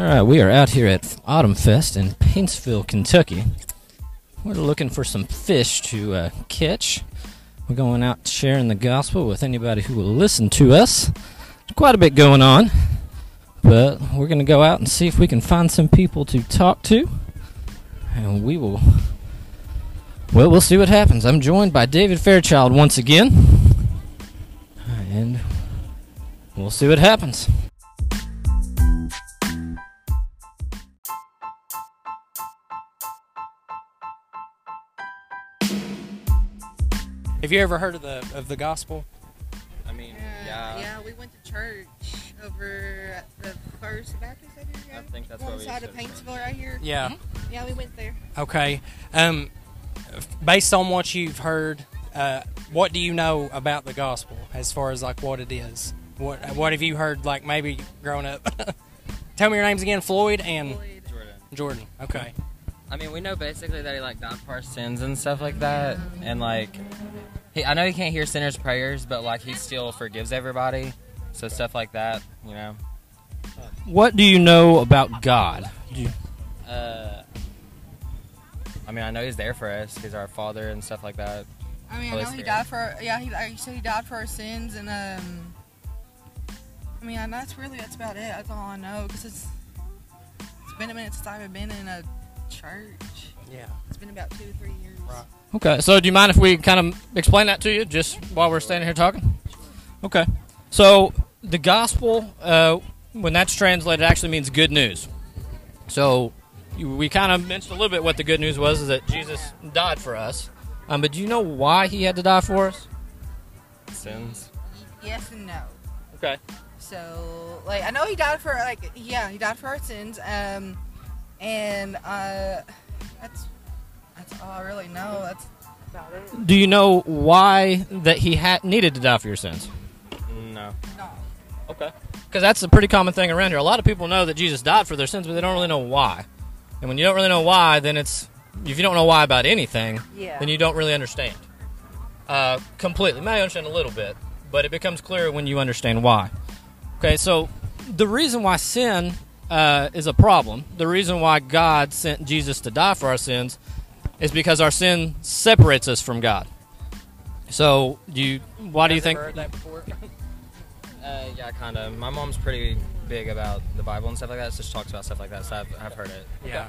All right, we are out here at Autumn Fest in Paintsville, Kentucky. We're looking for some fish to uh, catch. We're going out sharing the gospel with anybody who will listen to us. There's quite a bit going on, but we're going to go out and see if we can find some people to talk to. And we will. Well, we'll see what happens. I'm joined by David Fairchild once again. And we'll see what happens. Have you ever heard of the of the gospel? I mean, Uh, yeah, yeah, we went to church over at the First Baptist. I think, I think that's what we alongside of used to- Paintsville, right here. Yeah. Yeah, we went there. Okay. Um, based on what you've heard, uh, what do you know about the gospel as far as like what it is? What what have you heard like maybe growing up? Tell me your names again, Floyd and Floyd. Jordan. Jordan. Okay. I mean, we know basically that he like died for our sins and stuff like that, and like, he, I know he can't hear sinners' prayers, but like he still forgives everybody, so stuff like that, you know. What do you know about God? You- Uh, I mean, I know he's there for us. He's our father and stuff like that. I mean, Holy I know he died for. Yeah, he like you said he died for our sins, and um. I mean, and that's really that's about it. That's all I know because it's it's been a minute since I've been in a church. Yeah. It's been about two or three years. Right. Okay, so do you mind if we kind of explain that to you just while we're standing here talking? Okay. So the gospel, uh, when that's translated, actually means good news. So we kind of mentioned a little bit what the good news was is that Jesus died for us. Um, but do you know why he had to die for us? Sins. Yes and no. Okay. So, like, I know he died for like, yeah, he died for our sins. Um, and uh, that's that's all I really know. That's about it. Do you know why that he had needed to die for your sins? No. No. Okay. Because that's a pretty common thing around here. A lot of people know that Jesus died for their sins, but they don't really know why. And when you don't really know why, then it's if you don't know why about anything, Yeah. then you don't really understand. Uh, completely. May understand a little bit, but it becomes clearer when you understand why. Okay, so the reason why sin uh, is a problem, the reason why God sent Jesus to die for our sins, is because our sin separates us from God. So, do you? Why do you think? heard that before? Uh, yeah, kind of. My mom's pretty big about the Bible and stuff like that, so she talks about stuff like that, so I've, I've heard it. yeah.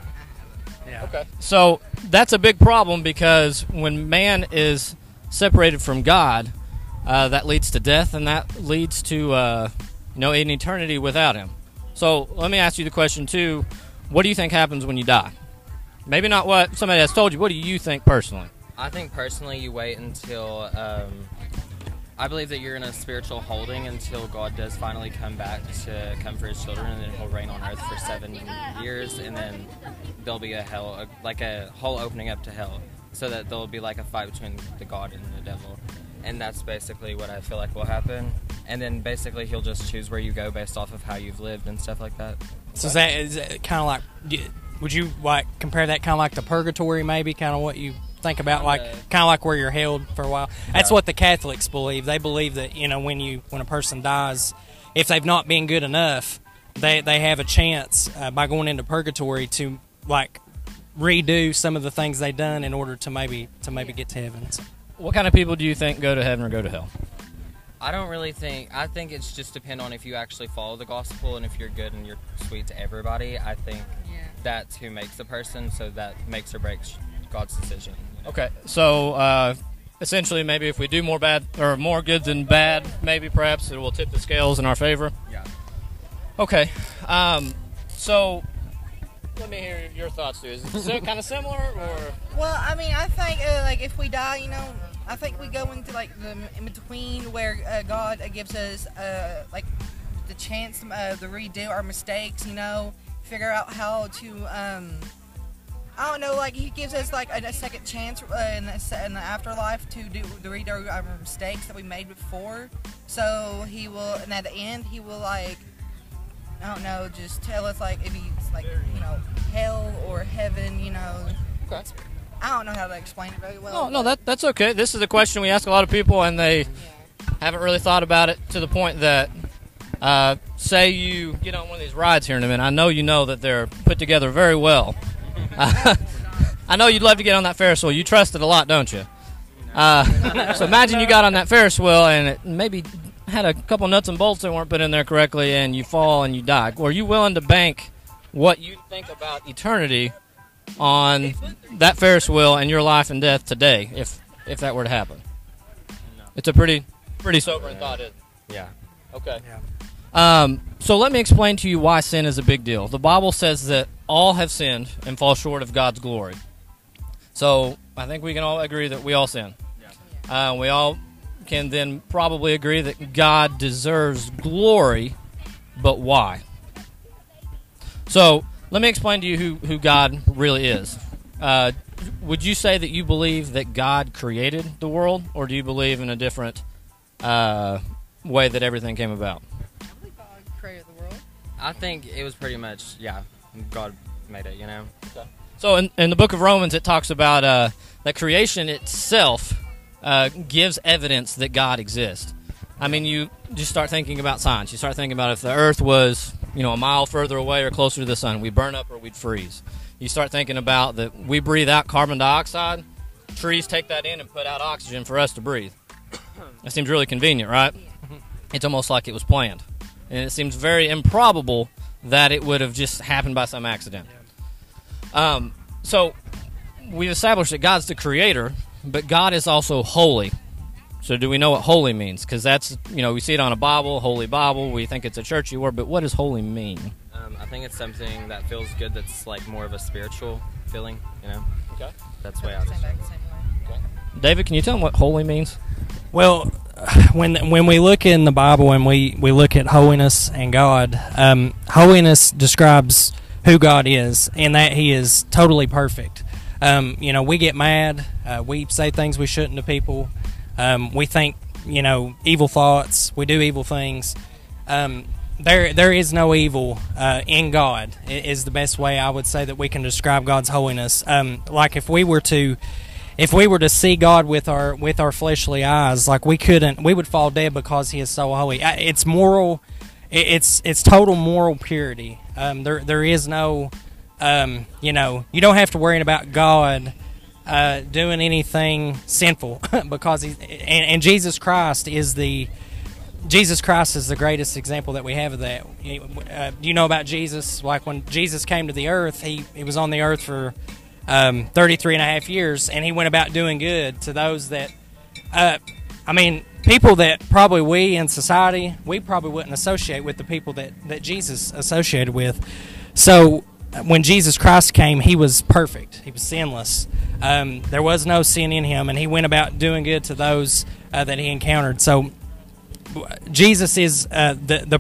Yeah. Okay. So that's a big problem because when man is separated from God, uh, that leads to death, and that leads to uh, you know an eternity without Him. So let me ask you the question too: What do you think happens when you die? Maybe not what somebody has told you. What do you think personally? I think personally, you wait until. Um, I believe that you're in a spiritual holding until God does finally come back to come for His children, and then He'll reign on earth for seven years, and then there'll be a hell, like a whole opening up to hell, so that there'll be like a fight between the God and the devil, and that's basically what I feel like will happen. And then basically He'll just choose where you go based off of how you've lived and stuff like that. So is that is kind of like? Would you like compare that kind of like the purgatory? Maybe kind of what you think about, like kind of like where you're held for a while. That's Yeah. what the Catholics believe. They believe that you know when you when a person dies, if they've not been good enough, they they have a chance uh, by going into purgatory to like redo some of the things they've done in order to maybe to maybe get to heaven. So, What kind of people do you think go to heaven or go to hell? I don't really think. I think it's just depend on if you actually follow the gospel and if you're good and you're sweet to everybody. I think Yeah. that's who makes the person, so that makes or breaks God's decision. Okay, so uh, essentially, maybe if we do more bad or more good than bad, maybe perhaps it will tip the scales in our favor. Yeah. Okay, um, so let me hear your thoughts, too. Is it kind of similar, or Well, I mean, I think uh, like if we die, you know, I think we go into like the in between where uh, God gives us uh, like the chance uh, to redo our mistakes. You know, figure out how to. Um, I don't know, like he gives us like a, a second chance uh, in, the, in the afterlife to do to redo our mistakes that we made before. So he will, and at the end, he will like I don't know, just tell us like if he's like you know hell or heaven. You know, Okay. I don't know how to explain it very well. No, no, that that's okay. This is a question we ask a lot of people, and they Yeah. haven't really thought about it to the point that Uh, say you get on one of these rides here in a minute. I know you know that they're put together very well. I know you'd love to get on that Ferris wheel. You trust it a lot, don't you? Uh, so imagine you got on that Ferris wheel and it maybe had a couple nuts and bolts that weren't put in there correctly, and you fall and you die. Are you willing to bank what you think about eternity on that Ferris wheel and your life and death today, if if that were to happen? No. It's a pretty pretty sobering thought, isn't it? Yeah. Okay. Um, so let me explain to you why sin is a big deal. The Bible says that all have sinned and fall short of God's glory. So I think we can all agree that we all sin. Uh, we all can then probably agree that God deserves glory, but why? So let me explain to you who, who God really is. Uh, would you say that you believe that God created the world, or do you believe in a different uh, way that everything came about? I believe God created the world. I think it was pretty much yeah. God made it. You know. So in, in the book of Romans, it talks about uh, that creation itself uh, gives evidence that God exists. I mean, you just start thinking about science. You start thinking about if the Earth was, you know, a mile further away or closer to the sun, we'd burn up or we'd freeze. You start thinking about that we breathe out carbon dioxide, trees take that in and put out oxygen for us to breathe. That seems really convenient, right? It's almost like it was planned. And it seems very improbable that it would have just happened by some accident. Um, so we've established that God's the creator, but God is also holy. So do we know what holy means? Because that's you know we see it on a Bible, Holy Bible. We think it's a churchy word, but what does holy mean? Um, I think it's something that feels good. That's like more of a spiritual feeling. You know. Okay. That's the way I Same back same way. David, can you tell them what holy means? Well, when when we look in the Bible and we, we look at holiness and God, um, holiness describes who God is, and that He is totally perfect. Um, you know, we get mad, uh, we say things we shouldn't to people, um, we think you know evil thoughts, we do evil things. Um, there there is no evil uh, in God. Is the best way I would say that we can describe God's holiness. Um, like if we were to if we were to see God with our with our fleshly eyes, like we couldn't, we would fall dead because He is so holy. It's moral, it's it's total moral purity. Um, there there is no, um, you know, you don't have to worry about God uh, doing anything sinful because He and, and Jesus Christ is the Jesus Christ is the greatest example that we have of that. Uh, you know about Jesus? Like when Jesus came to the earth, he, he was on the earth for um, 33 and a half years, and he went about doing good to those that, uh, I mean, people that probably we in society, we probably wouldn't associate with the people that, that Jesus associated with. So when Jesus Christ came, he was perfect, he was sinless. Um, there was no sin in him, and he went about doing good to those uh, that he encountered. So Jesus is uh, the the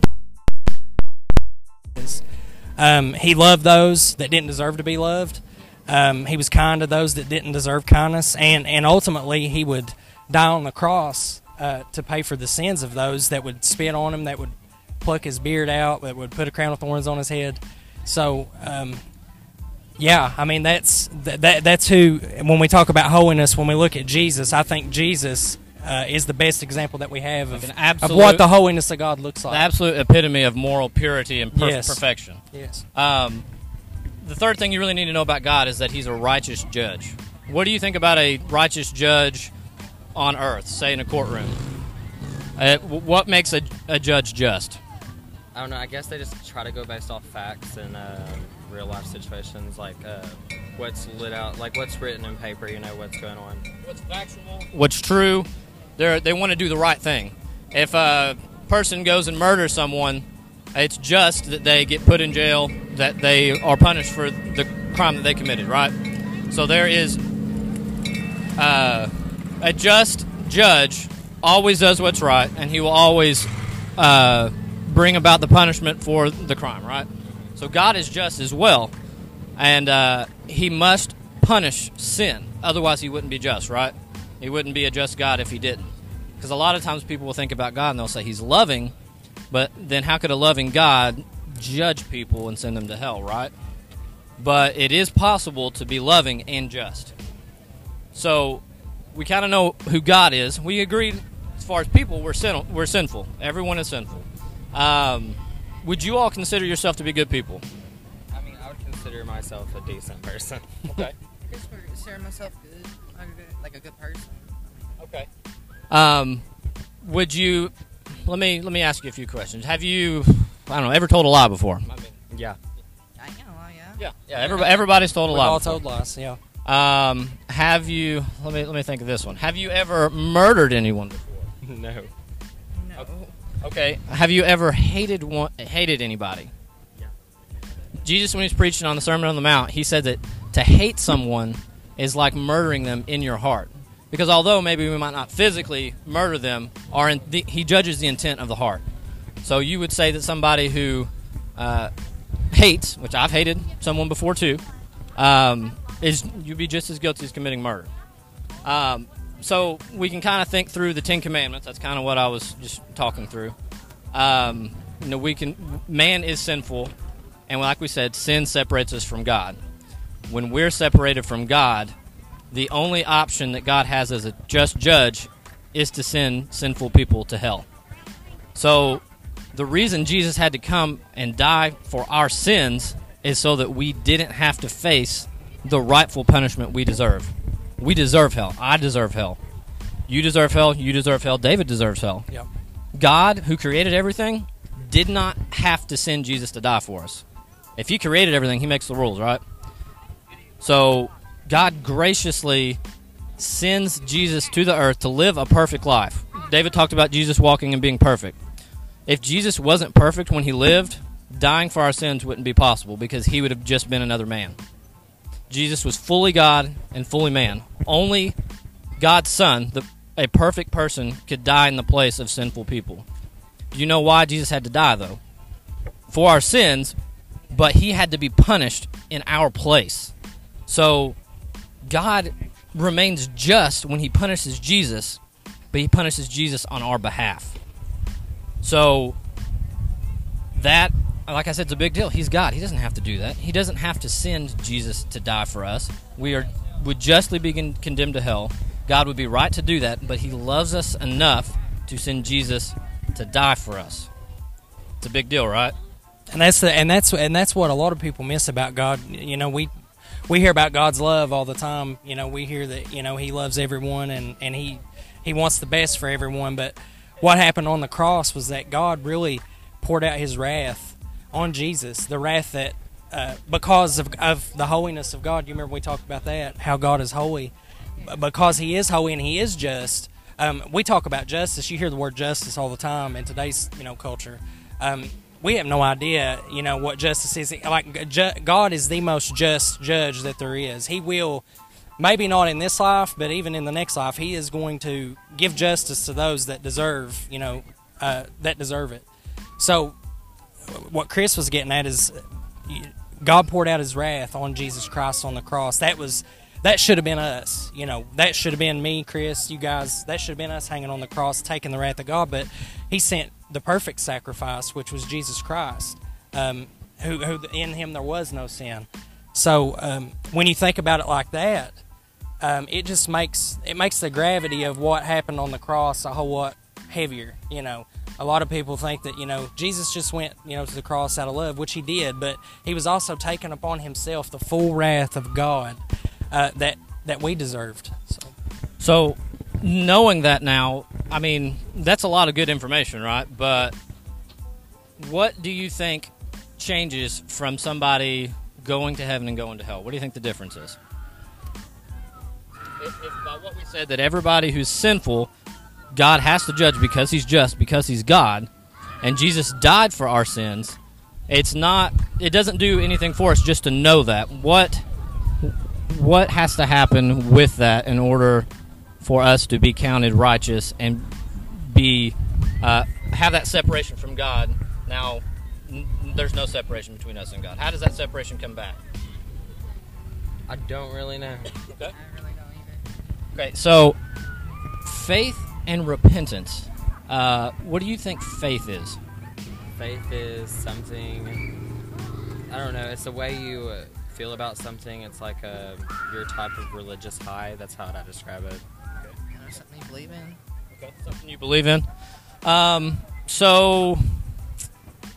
um, he loved those that didn't deserve to be loved. Um, he was kind to those that didn't deserve kindness, and and ultimately he would die on the cross uh, to pay for the sins of those that would spit on him, that would pluck his beard out, that would put a crown of thorns on his head. So. Um, yeah, I mean that's that, that that's who. When we talk about holiness, when we look at Jesus, I think Jesus uh, is the best example that we have of, an of what the holiness of God looks like. The absolute epitome of moral purity and per- Yes. perfection. yes. Um, the third thing you really need to know about God is that He's a righteous judge. What do you think about a righteous judge on earth, say in a courtroom? Uh, what makes a, a judge just? I don't know. I guess they just try to go based off facts and um, real life situations, like uh, what's lit out, like what's written in paper. You know what's going on. What's factual? What's true? They they want to do the right thing. If a person goes and murders someone, it's just that they get put in jail, that they are punished for the crime that they committed, right? So there is uh, a just judge always does what's right, and he will always uh, bring about the punishment for the crime, right? So God is just as well, and uh, he must punish sin. Otherwise, he wouldn't be just, right? He wouldn't be a just God if he didn't. Because a lot of times people will think about God and they'll say he's loving, but then how could a loving God judge people and send them to hell, right? But it is possible to be loving and just. So we kind of know who God is. We agree as far as people, we're sin- we're sinful. Everyone is sinful. Um, would you all consider yourself to be good people? I mean, I would consider myself a decent person. Okay. I guess we're considering myself good, like a good, like a good person. Okay. Um, would you? Let me let me ask you a few questions. Have you, I don't know, ever told a lie before? I mean, yeah. I ain't gonna lie, yeah. Yeah. Yeah. Everybody, everybody's told a We've lie. all before. told lies. Yeah. Um, have you? Let me let me think of this one. Have you ever murdered anyone before? no. No. Okay. Have you ever hated one hated anybody? Yeah. Jesus, when he was preaching on the Sermon on the Mount, he said that to hate someone is like murdering them in your heart. Because although maybe we might not physically murder them, our the, he judges the intent of the heart. So you would say that somebody who uh, hates, which I've hated someone before too, um, is you'd be just as guilty as committing murder. Um, so we can kind of think through the Ten Commandments. That's kind of what I was just talking through. Um, you know, we can. Man is sinful, and like we said, sin separates us from God. When we're separated from God, the only option that God has as a just judge is to send sinful people to hell. So, the reason Jesus had to come and die for our sins is so that we didn't have to face the rightful punishment we deserve. We deserve hell. I deserve hell. You deserve hell. You deserve hell. David deserves hell. Yep. God, who created everything, did not have to send Jesus to die for us. If He created everything, He makes the rules, right? So, God graciously sends Jesus to the earth to live a perfect life. David talked about Jesus walking and being perfect. If Jesus wasn't perfect when He lived, dying for our sins wouldn't be possible because He would have just been another man. Jesus was fully God and fully man. Only God's Son, the, a perfect person, could die in the place of sinful people. Do you know why Jesus had to die, though? For our sins, but he had to be punished in our place. So, God remains just when he punishes Jesus, but he punishes Jesus on our behalf. So, that, like I said, it's a big deal. He's God. He doesn't have to do that. He doesn't have to send Jesus to die for us. We are would justly be con- condemned to hell. God would be right to do that, but he loves us enough to send Jesus to die for us. It's a big deal, right? and that's the and that's and that's what a lot of people miss about God. You know, we we hear about God's love all the time. You know, we hear that you know He loves everyone and and He He wants the best for everyone. But what happened on the cross was that God really poured out His wrath on Jesus, the wrath that uh, because of of the holiness of God. You remember we talked about that how God is holy, because He is holy and He is just. Um, we talk about justice. You hear the word justice all the time in today's you know culture. Um, we have no idea, you know, what justice is. Like ju- God is the most just judge that there is. He will, maybe not in this life, but even in the next life, He is going to give justice to those that deserve, you know, uh, that deserve it. So, what Chris was getting at is, God poured out His wrath on Jesus Christ on the cross. That was. That should have been us, you know. That should have been me, Chris, you guys. That should have been us hanging on the cross, taking the wrath of God. But He sent the perfect sacrifice, which was Jesus Christ, um, who, who in Him there was no sin. So um, when you think about it like that, um, it just makes it makes the gravity of what happened on the cross a whole lot heavier. You know, a lot of people think that you know Jesus just went you know to the cross out of love, which He did, but He was also taking upon Himself the full wrath of God uh, that that we deserved. So. So, knowing that now, I mean, that's a lot of good information, right? But what do you think changes from somebody going to heaven and going to hell? What do you think the difference is? If, if by what we said that everybody who's sinful, God has to judge because he's just, because he's God, and Jesus died for our sins, it's not it doesn't do anything for us just to know that. What what has to happen with that in order for us to be counted righteous and be uh, have that separation from God. Now, n- there's no separation between us and God. How does that separation come back? I don't really know. Okay. I really don't either. Okay. So, faith and repentance. Uh, what do you think faith is? Faith is something. I don't know. It's the way you uh, feel about something. It's like a your type of religious high. That's how I describe it. You know, something you believe in. Okay. Something you believe in. Um, so,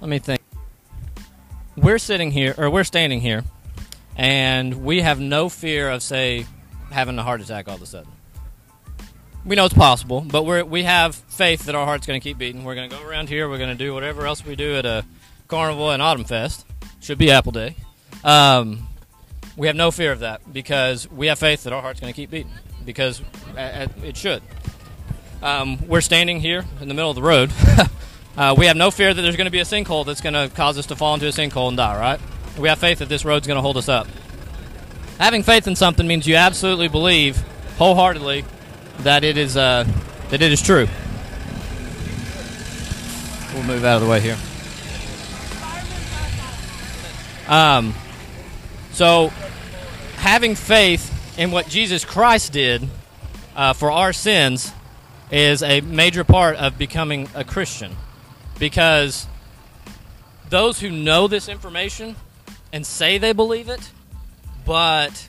let me think. We're sitting here, or we're standing here, and we have no fear of, say, having a heart attack all of a sudden. We know it's possible, but we we have faith that our heart's going to keep beating. We're going to go around here. We're going to do whatever else we do at a carnival and Autumn Fest. Should be Apple Day. Um, we have no fear of that because we have faith that our heart's going to keep beating because it should. Um, we're standing here in the middle of the road. uh, we have no fear that there's going to be a sinkhole that's going to cause us to fall into a sinkhole and die, right? We have faith that this road's going to hold us up. Having faith in something means you absolutely believe wholeheartedly that it is uh, that it is true. We'll move out of the way here. Um, so having faith in what Jesus Christ did uh, for our sins is a major part of becoming a Christian because those who know this information and say they believe it, but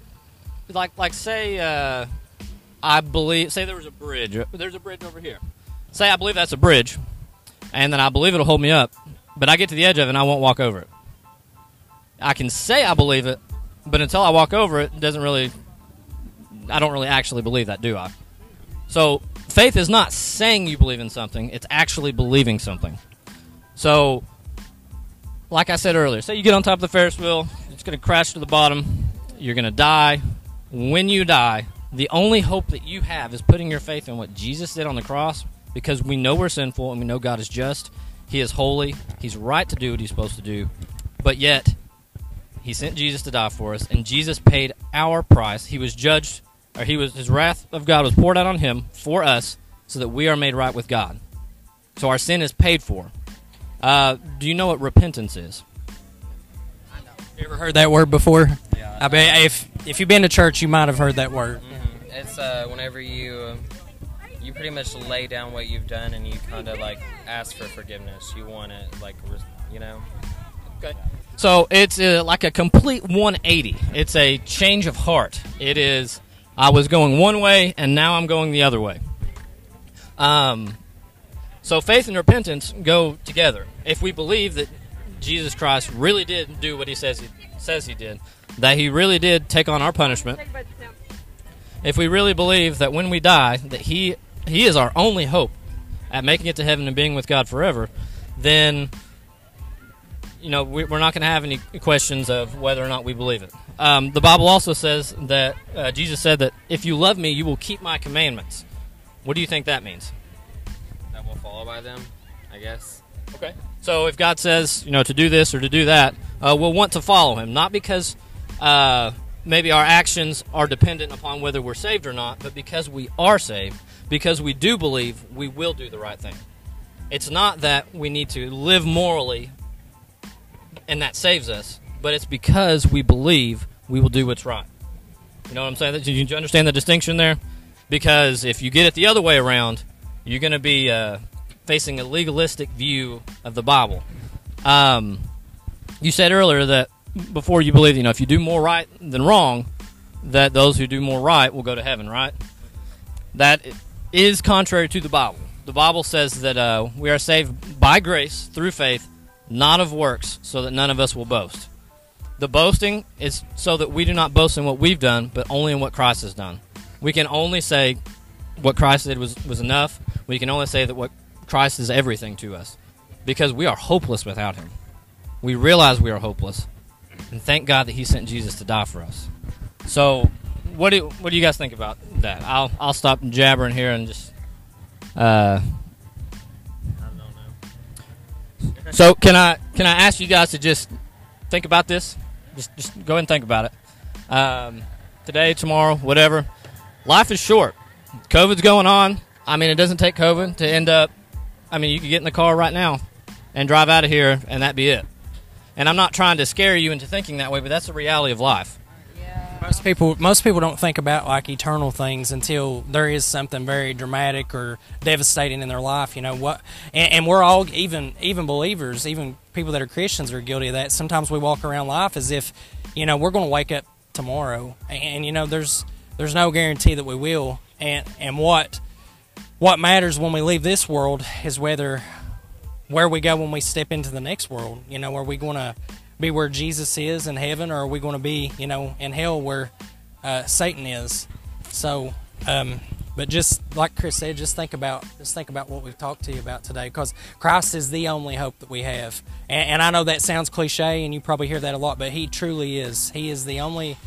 like like say uh, I believe say there was a bridge. There's a bridge over here. Say I believe that's a bridge, and then I believe it'll hold me up, but I get to the edge of it and I won't walk over it. I can say I believe it, but until I walk over it, it doesn't really. I don't really actually believe that, do I? So faith is not saying you believe in something; it's actually believing something. So, like I said earlier, say you get on top of the Ferris wheel, it's going to crash to the bottom. You're going to die. When you die, the only hope that you have is putting your faith in what Jesus did on the cross because we know we're sinful and we know God is just. He is holy. He's right to do what he's supposed to do. But yet, he sent Jesus to die for us, and Jesus paid our price. He was judged, or he was his wrath of God was poured out on him for us, so that we are made right with God. So our sin is paid for. Uh, do you know what repentance is? I know. You ever heard that word before? Yeah. I bet if if you've been to church, you might have heard that word. Mhm. It's uh, whenever you you pretty much lay down what you've done and you kind of like ask for forgiveness. You want it like you know. Okay. So it's uh, like a complete 180. It's a change of heart. It is, I was going one way and now I'm going the other way. Um, so faith and repentance go together. If we believe that Jesus Christ really did do what he says he says he did, that he really did take on our punishment, if we really believe that when we die that he he is our only hope at making it to heaven and being with God forever, then you know, we, we're not going to have any questions of whether or not we believe it. Um, the Bible also says that uh, Jesus said that if you love me, you will keep my commandments. What do you think that means? That will follow by them, I guess. Okay. So if God says, you know, to do this or to do that, uh, we'll want to follow Him, not because uh, maybe our actions are dependent upon whether we're saved or not, but because we are saved, because we do believe we will do the right thing. It's not that we need to live morally and that saves us, but it's because we believe we will do what's right. You know what I'm saying? Do you understand the distinction there? Because if you get it the other way around, you're going to be uh, facing a legalistic view of the Bible. Um, you said earlier that before you believe, you know, if you do more right than wrong, that those who do more right will go to heaven, right? That is contrary to the Bible. The Bible says that uh, we are saved by grace through faith, not of works, so that none of us will boast. The boasting is so that we do not boast in what we've done, but only in what Christ has done. We can only say what Christ did was, was enough. We can only say that what Christ is everything to us because we are hopeless without Him. We realize we are hopeless, and thank God that He sent Jesus to die for us. So, what do what do you guys think about that? I'll I'll stop jabbering here and just. Uh, so can I can I ask you guys to just think about this? Just just go ahead and think about it. Um, today, tomorrow, whatever. Life is short. COVID's going on. I mean, it doesn't take COVID to end up. I mean, you could get in the car right now and drive out of here, and that be it. And I'm not trying to scare you into thinking that way, but that's the reality of life. Most people, most people don't think about like eternal things until there is something very dramatic or devastating in their life. You know what? And, and we're all even even believers, even people that are Christians are guilty of that. Sometimes we walk around life as if, you know, we're going to wake up tomorrow, and, and you know, there's there's no guarantee that we will. And and what what matters when we leave this world is whether where we go when we step into the next world. You know, are we going to be where Jesus is in heaven, or are we going to be, you know, in hell where uh, Satan is? So, um, but just like Chris said, just think about just think about what we've talked to you about today, because Christ is the only hope that we have. And, and I know that sounds cliche, and you probably hear that a lot, but He truly is. He is the only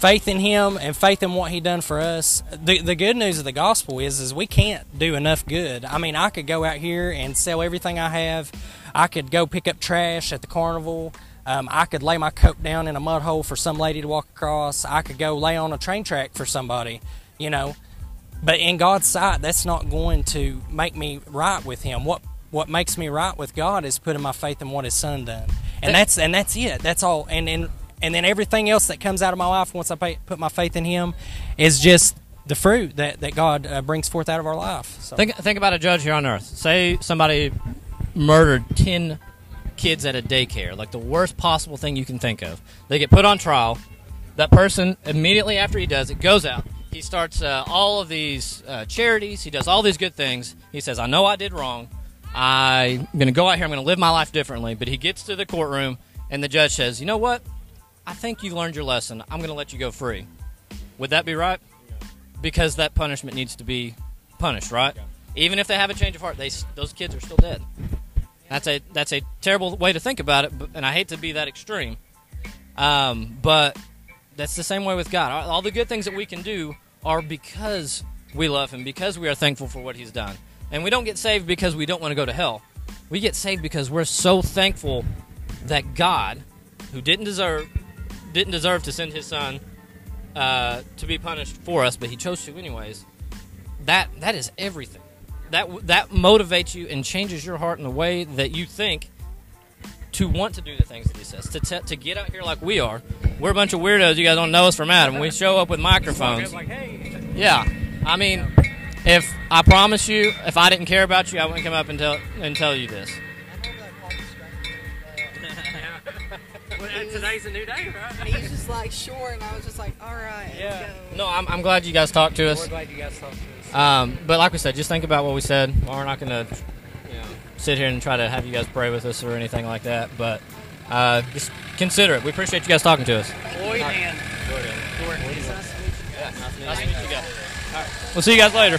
faith in him and faith in what he done for us. The, the good news of the gospel is is we can't do enough good. I mean i could go out here and sell everything i have. I could go pick up trash at the carnival. Um, i could lay my coat down in a mud hole for some lady to walk across. I could go lay on a train track for somebody you know. But in god's sight that's not going to make me right with him. What what makes me right with god is putting my faith in what his son done. And that's and that's it. That's all. And and and then everything else that comes out of my life once I pay, put my faith in Him is just the fruit that, that God uh, brings forth out of our life. So. Think think about a judge here on earth. Say somebody murdered ten kids at a daycare, like the worst possible thing you can think of. They get put on trial. That person immediately after he does it goes out. He starts uh, all of these uh, charities. He does all these good things. He says, "I know I did wrong. I'm going to go out here. I'm going to live my life differently." But he gets to the courtroom, and the judge says, "You know what? I think you learned your lesson. I'm going to let you go free. Would that be right? Because that punishment needs to be punished, right? Even if they have a change of heart, they those kids are still dead. That's a that's a terrible way to think about it, but, and I hate to be that extreme. Um, but that's the same way with God. All, all the good things that we can do are because we love Him, because we are thankful for what He's done, and we don't get saved because we don't want to go to hell. We get saved because we're so thankful that God, who didn't deserve didn't deserve to send his son uh, to be punished for us, but he chose to anyways. That that is everything. That that motivates you and changes your heart in a way that you think to want to do the things that he says. To t- to get out here like we are. We're a bunch of weirdos. You guys don't know us from Adam. We show up with microphones. Yeah, I mean, if I promise you, if I didn't care about you, I wouldn't come up and tell and tell you this. Today's a new day, right? And he's just like, sure. And I was just like, all right, Yeah. let's go. No, I'm, I'm glad you guys talked to us. We're glad you guys talked to us. Um, but like we said, just think about what we said. Well, we're not going to you know, sit here and try to have you guys pray with us or anything like that. But uh, just consider it. We appreciate you guys talking to us. Floyd and Jordan. Jordan. Nice to meet you guys. We'll see you guys later.